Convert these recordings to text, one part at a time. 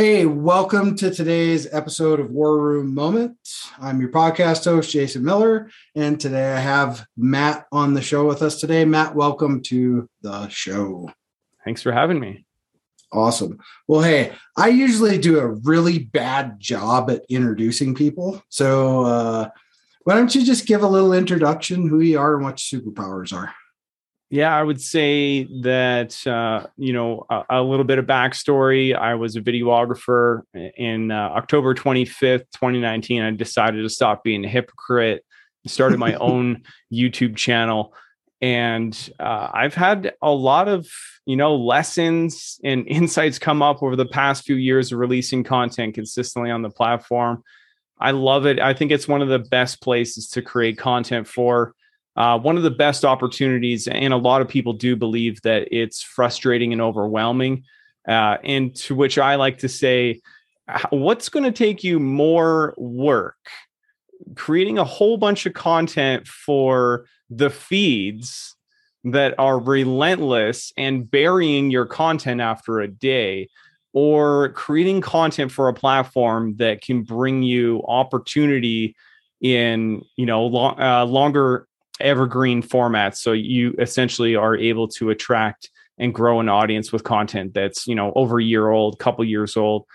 Hey, welcome to today's episode of War Room Moment. I'm your podcast host, Jason Miller, and today I have Matt on the show with us today. Matt, welcome to the show. Thanks for having me. Awesome. Well, hey, I usually do a really bad job at introducing people. So, uh, why don't you just give a little introduction, who you are, and what your superpowers are? Yeah, I would say that uh, you know a, a, little bit of backstory. I was a videographer in uh, October 25th, 2019. I decided to stop being a hypocrite. Started my own YouTube channel, and uh, I've had a lot of you know lessons and insights come up over the past few years of releasing content consistently on the platform. I love it. I think it's one of the best places to create content for uh, one of the best opportunities, and a lot of people do believe that it's frustrating and overwhelming. Uh, and to which I like to say, what's going to take you more work? Creating a whole bunch of content for the feeds that are relentless and burying your content after a day, or creating content for a platform that can bring you opportunity in you know uh, longer evergreen formats so you essentially are able to attract and grow an audience with content that's you know over a year old couple years old.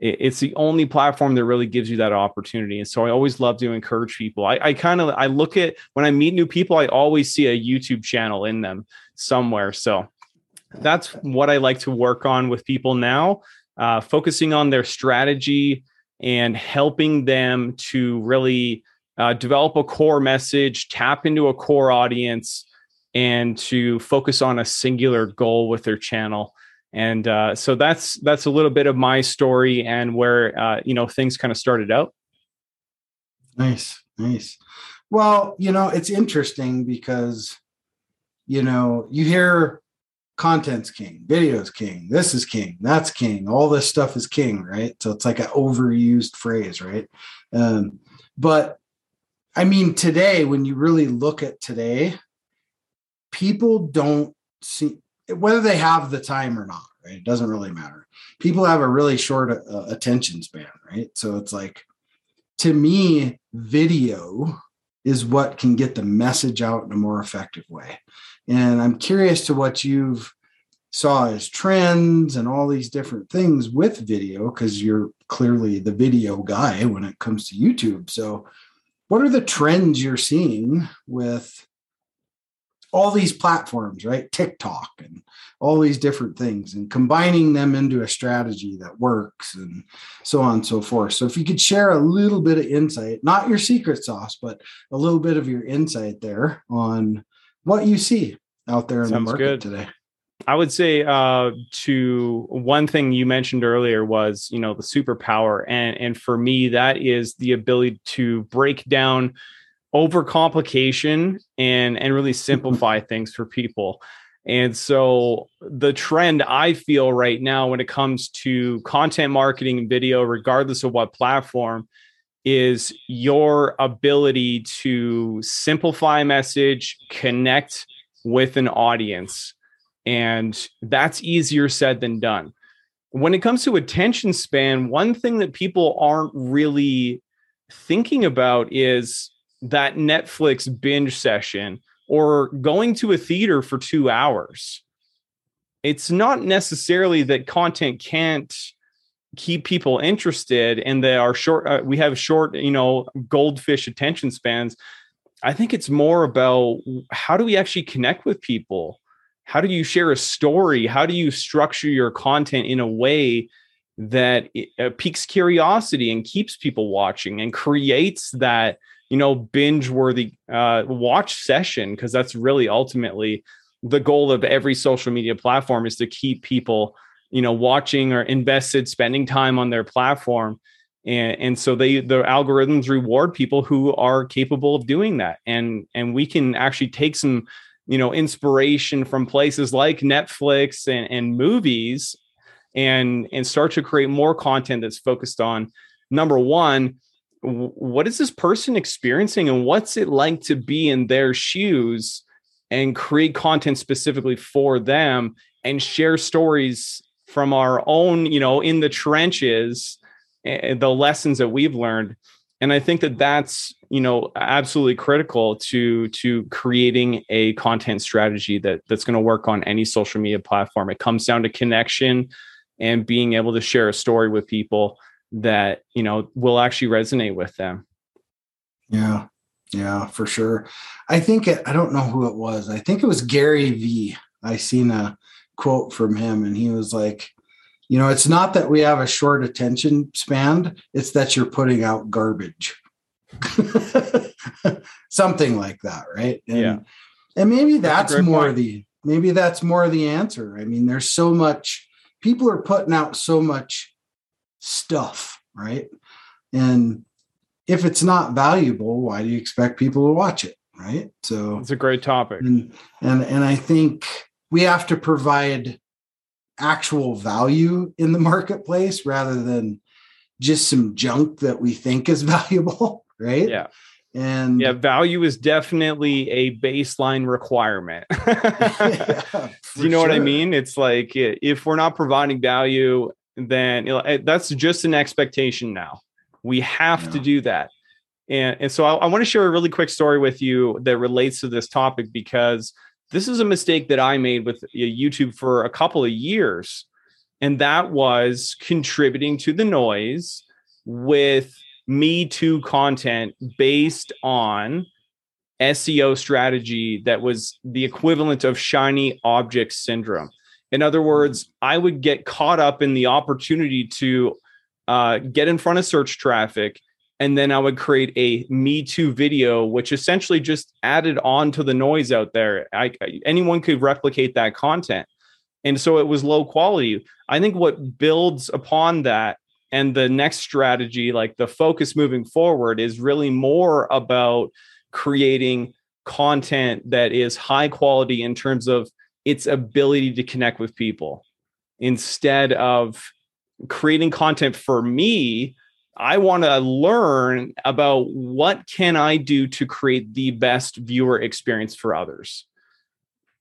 It's the only platform that really gives you that opportunity. And so i always love to encourage people. I, I kind of i look at when i meet new people i always see a youtube channel in them somewhere. So that's what i like to work on with people now uh, focusing on their strategy and helping them to really uh, develop a core message, tap into a core audience, and to focus on a singular goal with their channel. And uh, so that's that's a little bit of my story and where uh, you know things kind of started out. Nice, nice. Well, you know, it's interesting because you know you hear content's king, video's king, this is king, that's king, all this stuff is king, right? So it's like an overused phrase, right? Um, but I mean, today, when you really look at today, people don't see whether they have the time or not, right? It doesn't really matter. People have a really short uh, attention span, right? So it's like, to me, video is what can get the message out in a more effective way. And I'm curious to what you've saw as trends and all these different things with video because you're clearly the video guy when it comes to YouTube. So what are the trends you're seeing with all these platforms, right? TikTok and all these different things and combining them into a strategy that works and so on and so forth. So if you could share a little bit of insight, not your secret sauce, but a little bit of your insight there on what you see out there in Sounds the market good. today. I would say uh, to one thing you mentioned earlier was you know the superpower, and and for me that is the ability to break down overcomplication and and really simplify things for people. And so the trend I feel right now when it comes to content marketing and video, regardless of what platform, is your ability to simplify a message, connect with an audience and that's easier said than done. When it comes to attention span, one thing that people aren't really thinking about is that Netflix binge session or going to a theater for two hours. It's not necessarily that content can't keep people interested and they are short uh, we have short you know goldfish attention spans i think it's more about how do we actually connect with people how do you share a story? How do you structure your content in a way that uh, piques curiosity and keeps people watching and creates that you know binge worthy uh, watch session? Because that's really ultimately the goal of every social media platform is to keep people you know watching or invested spending time on their platform. And and so they the algorithms reward people who are capable of doing that. And and we can actually take some you know inspiration from places like netflix and, and movies and and start to create more content that's focused on number one what is this person experiencing and what's it like to be in their shoes and create content specifically for them and share stories from our own you know in the trenches eh, eh, the lessons that we've learned and i think that that's you know absolutely critical to to creating a content strategy that that's going to work on any social media platform. It comes down to connection and being able to share a story with people that you know will actually resonate with them. Yeah. Yeah for sure. I think it, i don't know who it was. I think it was gary vee. I seen a quote from him and he was like you know it's not that we have a short attention span it's that you're putting out garbage something like that right and, yeah and maybe that's, that's more point. the maybe that's more the answer i mean there's so much people are putting out so much stuff, right? And if it's not valuable, why do you expect people to watch it, right? So it's a great topic. And and, and I think we have to provide actual value in the marketplace rather than just some junk that we think is valuable, right? Yeah. And yeah, value is definitely a baseline requirement. yeah, you know sure. what I mean? It's like if we're not providing value then you know, eh, that's just an expectation now. We have yeah. to do that. And, and so I, I want to share a really quick story with you that relates to this topic because this is a mistake that I made with YouTube for a couple of years. And that was contributing to the noise with Me Too content based on SEO strategy that was the equivalent of shiny object syndrome. In other words, I would get caught up in the opportunity to uh, get in front of search traffic. And then I would create a Me Too video, which essentially just added on to the noise out there. I, anyone could replicate that content. And so it was low quality. I think what builds upon that and the next strategy, like the focus moving forward, is really more about creating content that is high quality in terms of its ability to connect with people instead of creating content for me i want to learn about what can i do to create the best viewer experience for others.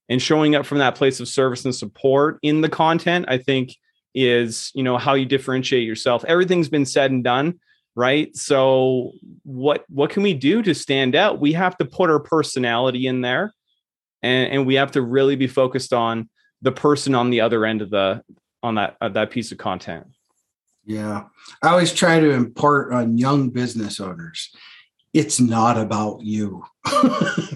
And showing up from that place of service and support in the content i think is you know how you differentiate yourself. Everything's been said and done right? So what what can we do to stand out? We have to put our personality in there and, and we have to really be focused on the person on the other end of the on that uh, that piece of content yeah. I always try to impart on young business owners it's not about you.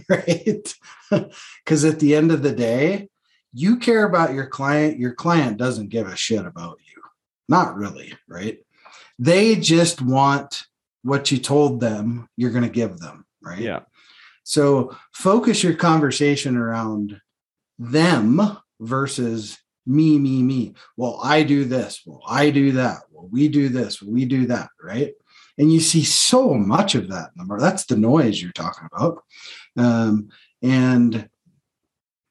Right? Because at the end of the day you care about your client your client doesn't give a shit about you. Not really right? They just want what you told them you're going to give them right? Yeah. So focus your conversation around them versus me, me, me. Well, I do this. Well, I do that. Well, we do this. We do that. Right. And you see so much of that number. That's the noise you're talking about. Um, and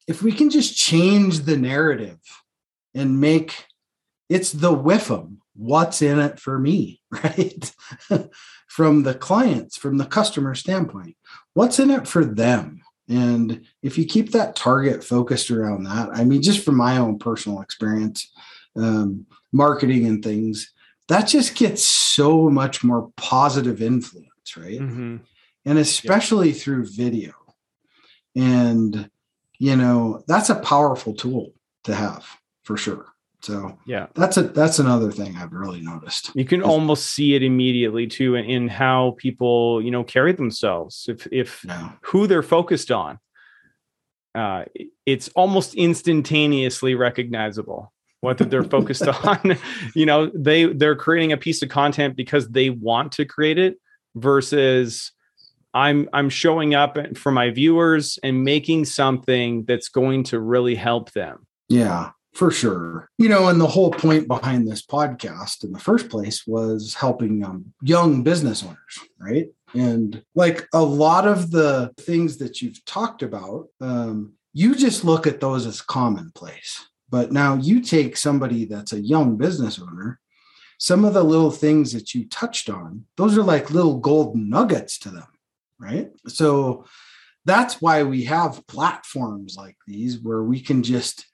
if we can just change the narrative and make it's the WIFM, what's in it for me, right? from the clients, from the customer standpoint what's in it for them? And if you keep that target focused around that, I mean, just from my own personal experience, um, marketing and things, that just gets so much more positive influence, right? Mm-hmm. And especially yeah. through video. And, you know, that's a powerful tool to have for sure. So yeah, that's a that's another thing I've really noticed. You can almost see it immediately too in, in how people you know carry themselves. If if yeah. who they're focused on, uh, it's almost instantaneously recognizable whether they're focused on. You know, they they're creating a piece of content because they want to create it versus I'm I'm showing up for my viewers and making something that's going to really help them. Yeah for sure. You know, and the whole point behind this podcast in the first place was helping um, young business owners, right? And like a lot of the things that you've talked about, um, you just look at those as commonplace. But now you take somebody that's a young business owner, some of the little things that you touched on, those are like little gold nuggets to them, right? So that's why we have platforms like these where we can just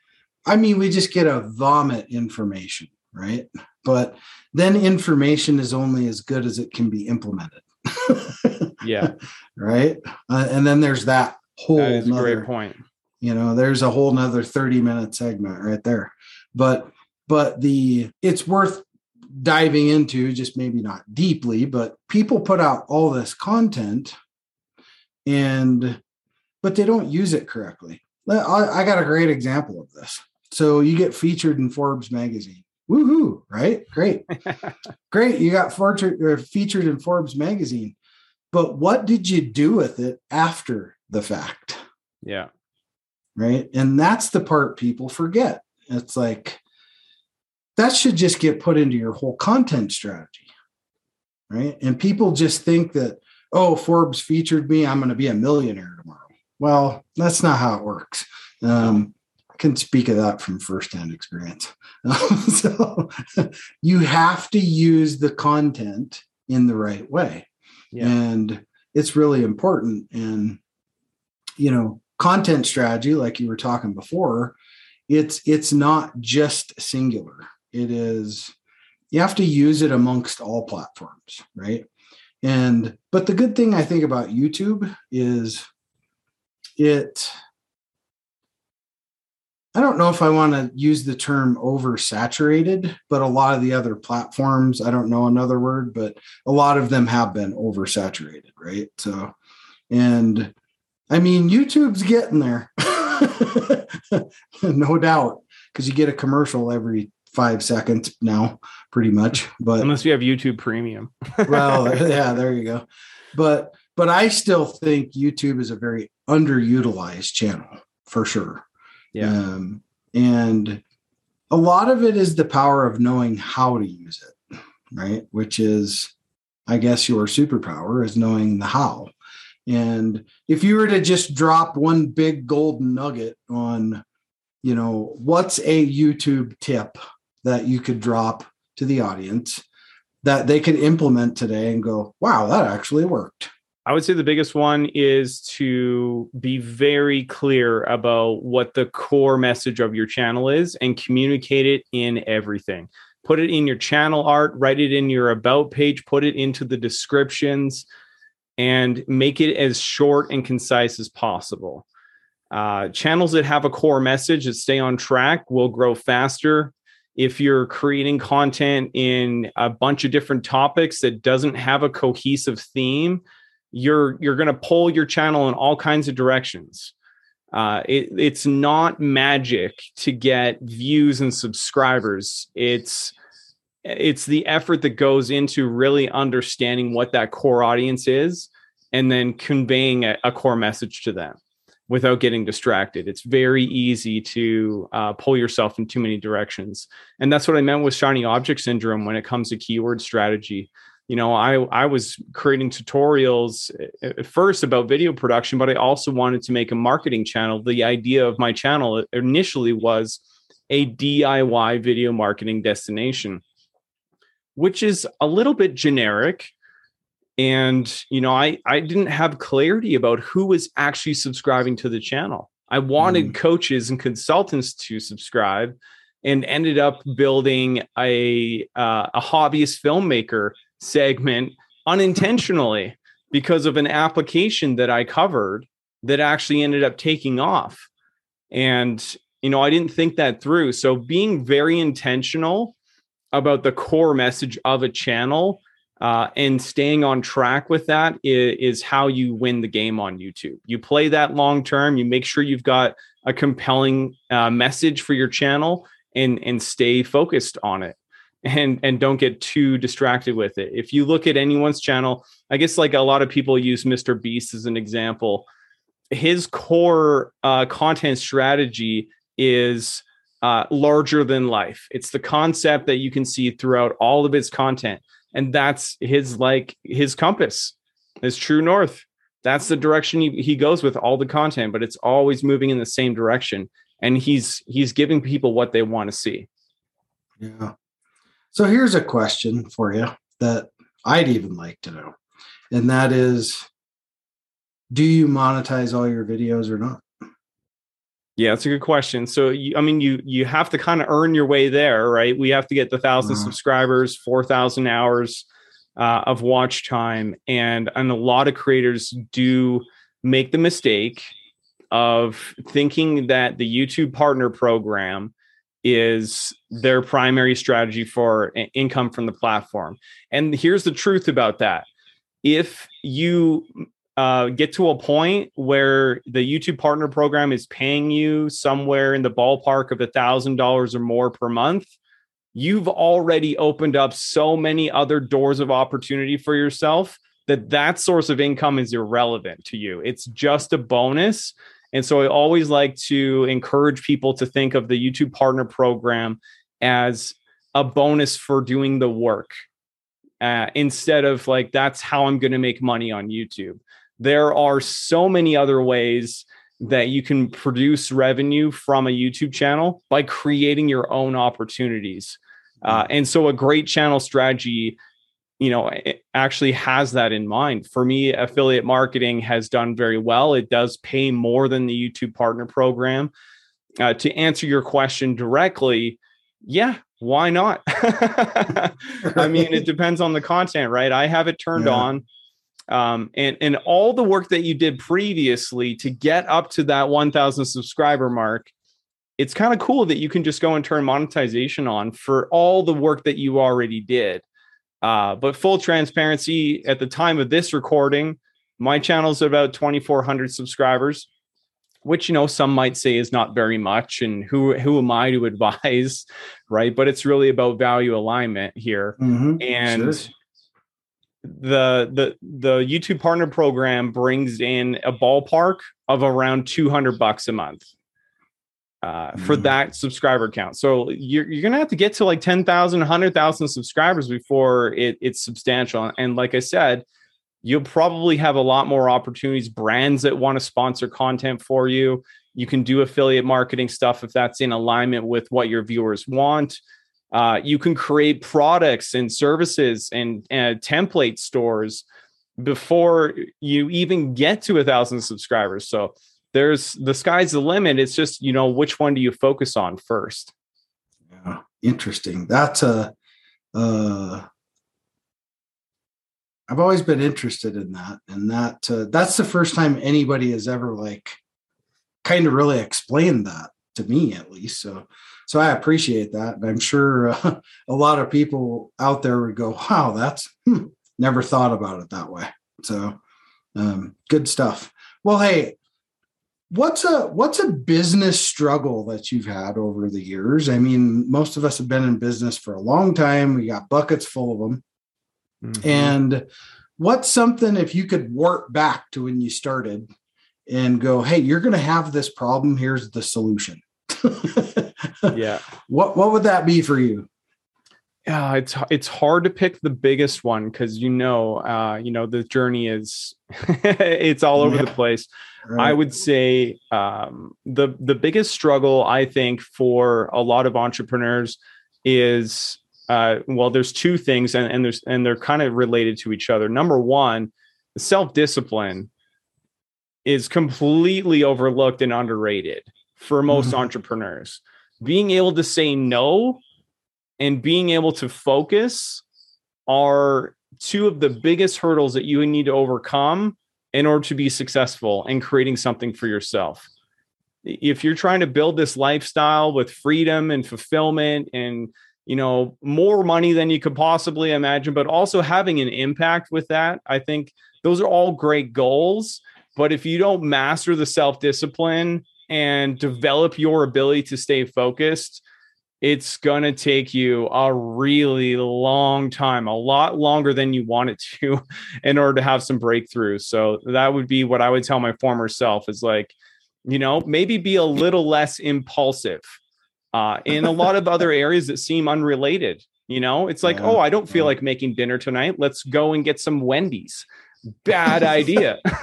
I mean, we just get a vomit information, right? But then information is only as good as it can be implemented. yeah. Right. Uh, and then there's that whole that great point. You know, there's a whole nother 30 minute segment right there. But but the it's worth diving into, just maybe not deeply, but people put out all this content and but they don't use it correctly. I, I got a great example of this. So you get featured in Forbes magazine. Woohoo, right? Great. Great. You got featured in Forbes magazine. But what did you do with it after the fact? Yeah. Right. And that's the part people forget. It's like that should just get put into your whole content strategy. Right. And people just think that, oh, Forbes featured me. I'm going to be a millionaire tomorrow. Well, that's not how it works. Um, can speak of that from firsthand experience. so you have to use the content in the right way. Yeah. And it's really important. And, you know, content strategy, like you were talking before, it's it's not just singular. It is you have to use it amongst all platforms, right? And but the good thing I think about YouTube is it I don't know if I want to use the term oversaturated, but a lot of the other platforms, I don't know another word, but a lot of them have been oversaturated, right? So, and I mean, YouTube's getting there, no doubt, because you get a commercial every five seconds now, pretty much. But unless you have YouTube Premium, well, yeah, there you go. But but I still think YouTube is a very underutilized channel for sure. Yeah. Um, and a lot of it is the power of knowing how to use it, right? Which is, I guess, your superpower is knowing the how. And if you were to just drop one big golden nugget on, you know, what's a YouTube tip that you could drop to the audience that they could implement today and go, wow, that actually worked. I would say the biggest one is to be very clear about what the core message of your channel is and communicate it in everything. Put it in your channel art, write it in your about page, put it into the descriptions, and make it as short and concise as possible. Uh, channels that have a core message that stay on track will grow faster. If you're creating content in a bunch of different topics that doesn't have a cohesive theme, you're you're going to pull your channel in all kinds of directions. Uh, it, it's not magic to get views and subscribers. It's it's the effort that goes into really understanding what that core audience is and then conveying a, a core message to them without getting distracted. It's very easy to uh, pull yourself in too many directions. And that's what I meant with shiny object syndrome when it comes to keyword strategy you know i i was creating tutorials at first about video production but i also wanted to make a marketing channel the idea of my channel initially was a diy video marketing destination which is a little bit generic and you know i i didn't have clarity about who was actually subscribing to the channel i wanted mm. coaches and consultants to subscribe and ended up building a uh, a hobbyist filmmaker segment unintentionally because of an application that I covered that actually ended up taking off. And, you know, I didn't think that through. So being very intentional about the core message of a channel uh, and staying on track with that is, is, how you win the game on YouTube. You play that long term, you make sure you've got a compelling uh, message for your channel and, and stay focused on it and and don't get too distracted with it. If you look at anyone's channel, I guess like a lot of people use Mr. Beast as an example. His core uh, content strategy is uh, larger than life. It's the concept that you can see throughout all of his content. And that's his like his compass, his true north. That's the direction he, he goes with all the content, but it's always moving in the same direction. And he's he's giving people what they want to see. Yeah. So here's a question for you that I'd even like to know. And that is do you monetize all your videos or not? Yeah, that's a good question. So, you, I mean, you you have to kind of earn your way there, right? We have to get the 1000 uh-huh. subscribers, four thousand hours uh, of watch time, and and a lot of creators do make the mistake of thinking that the YouTube Partner Program is their primary strategy for income from the platform. And here's the truth about that: if you uh, get to a point where the YouTube partner program is paying you somewhere in the ballpark of a thousand dollars or more per month, you've already opened up so many other doors of opportunity for yourself that that source of income is irrelevant to you. It's just a bonus. And so I always like to encourage people to think of the YouTube partner program as a bonus for doing the work uh, instead of like, that's how I'm going to make money on YouTube there are so many other ways that you can produce revenue from a YouTube channel by creating your own opportunities. Uh, mm. and so, a great channel strategy, you know, actually has that in mind. For me, affiliate marketing has done very well. It does pay more than the YouTube partner program. Uh, to answer your question directly, yeah, why not? I mean, it depends on the content, right? I have it turned yeah. on um, and and all the work that you did previously to get up to that 1000 subscriber mark it's kind of cool that you can just go and turn monetization on for all the work that you already did. Uh, but full transparency at the time of this recording my channel's about 2400 subscribers which you know some might say is not very much and who who am i to advise right? But it's really about value alignment here. Mm-hmm. and sure the the the YouTube partner program brings in a ballpark of around 200 bucks a month uh, mm. for that subscriber count. So you're, you're gonna have to get to like 10,000, 100,000 subscribers before it, it's substantial. And like I said, you'll probably have a lot more opportunities, brands that want to sponsor content for you. You can do affiliate marketing stuff if that's in alignment with what your viewers want. Uh, you can create products and services and, and template stores before you even get to a thousand subscribers. So there's the sky's the limit. It's just, you know, which one do you focus on first? Yeah, interesting. That's a, uh, I've always been interested in that. And that, uh, that's the first time anybody has ever like kind of really explained that to me at least. So so I appreciate that. I'm sure uh, a lot of people out there would go, wow, that's hmm, never thought about it that way. So um, good stuff. Well, hey, what's a what's a business struggle that you've had over the years? I mean, most of us have been in business for a long time. We got buckets full of them. Mm-hmm. And what's something if you could warp back to when you started and go, hey, you're going to have this problem. Here's the solution. yeah. What what would that be for you? Yeah, it's it's hard to pick the biggest one because you know, uh, you know, the journey is it's all over yeah. the place. Right. I would say um, the the biggest struggle I think for a lot of entrepreneurs is uh, well, there's two things, and, and there's and they're kind of related to each other. Number one, self discipline is completely overlooked and underrated for most mm-hmm. entrepreneurs. Being able to say no and being able to focus are two of the biggest hurdles that you need to overcome in order to be successful in creating something for yourself. If you're trying to build this lifestyle with freedom and fulfillment and you know more money than you could possibly imagine but also having an impact with that i think those are all great goals but if you don't master the self discipline and develop your ability to stay focused, it's going to take you a really long time, a lot longer than you want it to in order to have some breakthroughs. So that would be what I would tell my former self is like, you know, maybe be a little less impulsive. uh, in a lot of other areas that seem unrelated. You know, it's like, yeah. oh, I don't feel like making dinner tonight. Let's go and get some Wendy's. Bad idea.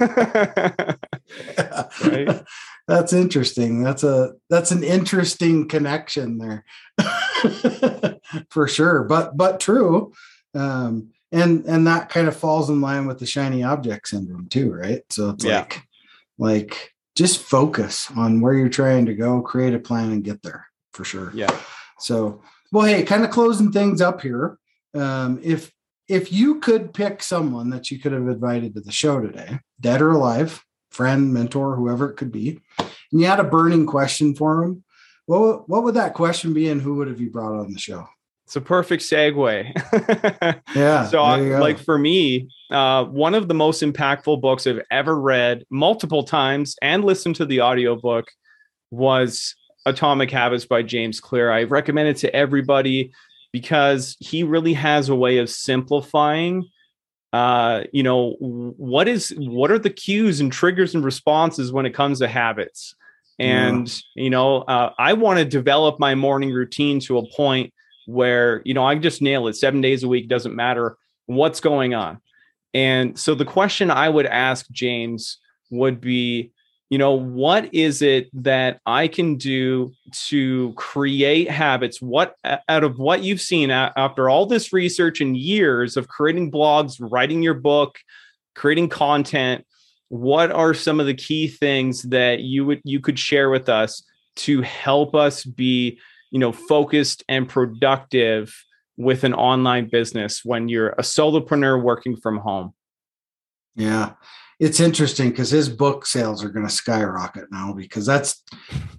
right? That's interesting. That's a that's an interesting connection there. For sure. But but true. Um and and that kind of falls in line with the shiny object syndrome too, right? So it's yeah. like like just focus on where you're trying to go, create a plan and get there for sure. Yeah. So, well, hey, kind of closing things up here. Um, if if you could pick someone that you could have invited to the show today, dead or alive, friend, mentor, whoever it could be, and you had a burning question for them, what what would that question be, and who would have you brought on the show? It's a perfect segue. yeah. So, like for me, uh, one of the most impactful books I've ever read multiple times and listened to the audiobook was Atomic Habits by James Clear. I recommend it to everybody because he really has a way of simplifying uh, you know what is what are the cues and triggers and responses when it comes to habits and yeah. you know uh, i want to develop my morning routine to a point where you know I just nail it seven days a week doesn't matter what's going on. And so the question I would ask James would be, you know, what is it that I can do to create habits? What out of what you've seen after all this research and years of creating blogs, writing your book, creating content, what are some of the key things that you would you could share with us to help us be you know focused and productive with an online business when you're a solopreneur working from home yeah it's interesting because his book sales are going to skyrocket now because that's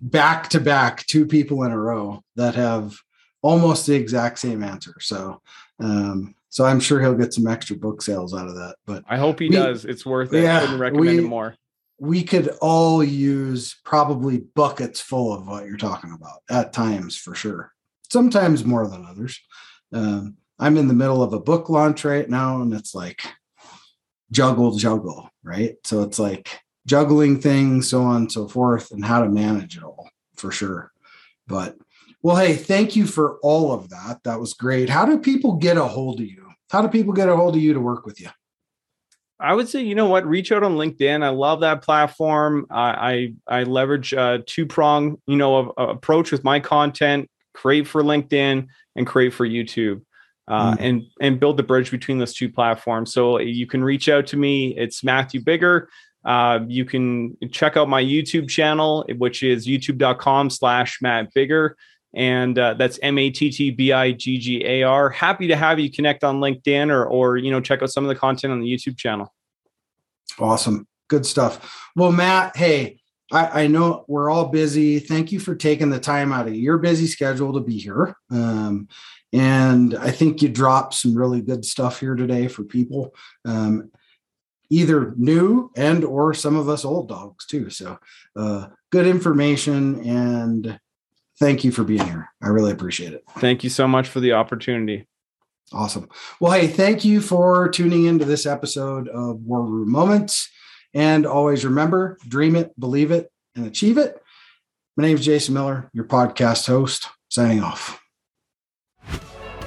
back to back two people in a row that have almost the exact same answer. So um so i'm sure he'll get some extra book sales out of that but i hope he we, does. It's worth it. Yeah, i couldn't recommend we, it more. we could all use probably buckets full of what you're talking about at times for sure. Sometimes more than others. Um, i'm in the middle of a book launch right now and it's like juggle juggle right? So it's like juggling things so on and so forth and how to manage it all for sure. But well hey thank you for all of that. That was great. How do people get a hold of you? How do people get a hold of you to work with you? I would say, you know what, reach out on LinkedIn. I love that platform. I I, I leverage uh, a two prong, you know, a, a approach with my content. Create for LinkedIn and create for YouTube, uh, mm. and and build the bridge between those two platforms. So you can reach out to me. It's Matthew Biggar. Uh, you can check out my YouTube channel, which is youtube.com/slash Matt Biggar, and uh, that's M A T T B I G G A R. Happy to have you connect on LinkedIn or or you know check out some of the content on the YouTube channel. Awesome, good stuff. Well, Matt, hey, I, I know we're all busy. Thank you for taking the time out of your busy schedule to be here. Um, and I think you dropped some really good stuff here today for people. Um, either new and or some of us old dogs too so uh, good information and thank you for being here. I really appreciate it. Thank you so much for the opportunity. Awesome. Well, hey, thank you for tuning into this episode of War Room Moments. And always remember dream it, believe it, and achieve it. My name is Jason Miller, your podcast host, signing off.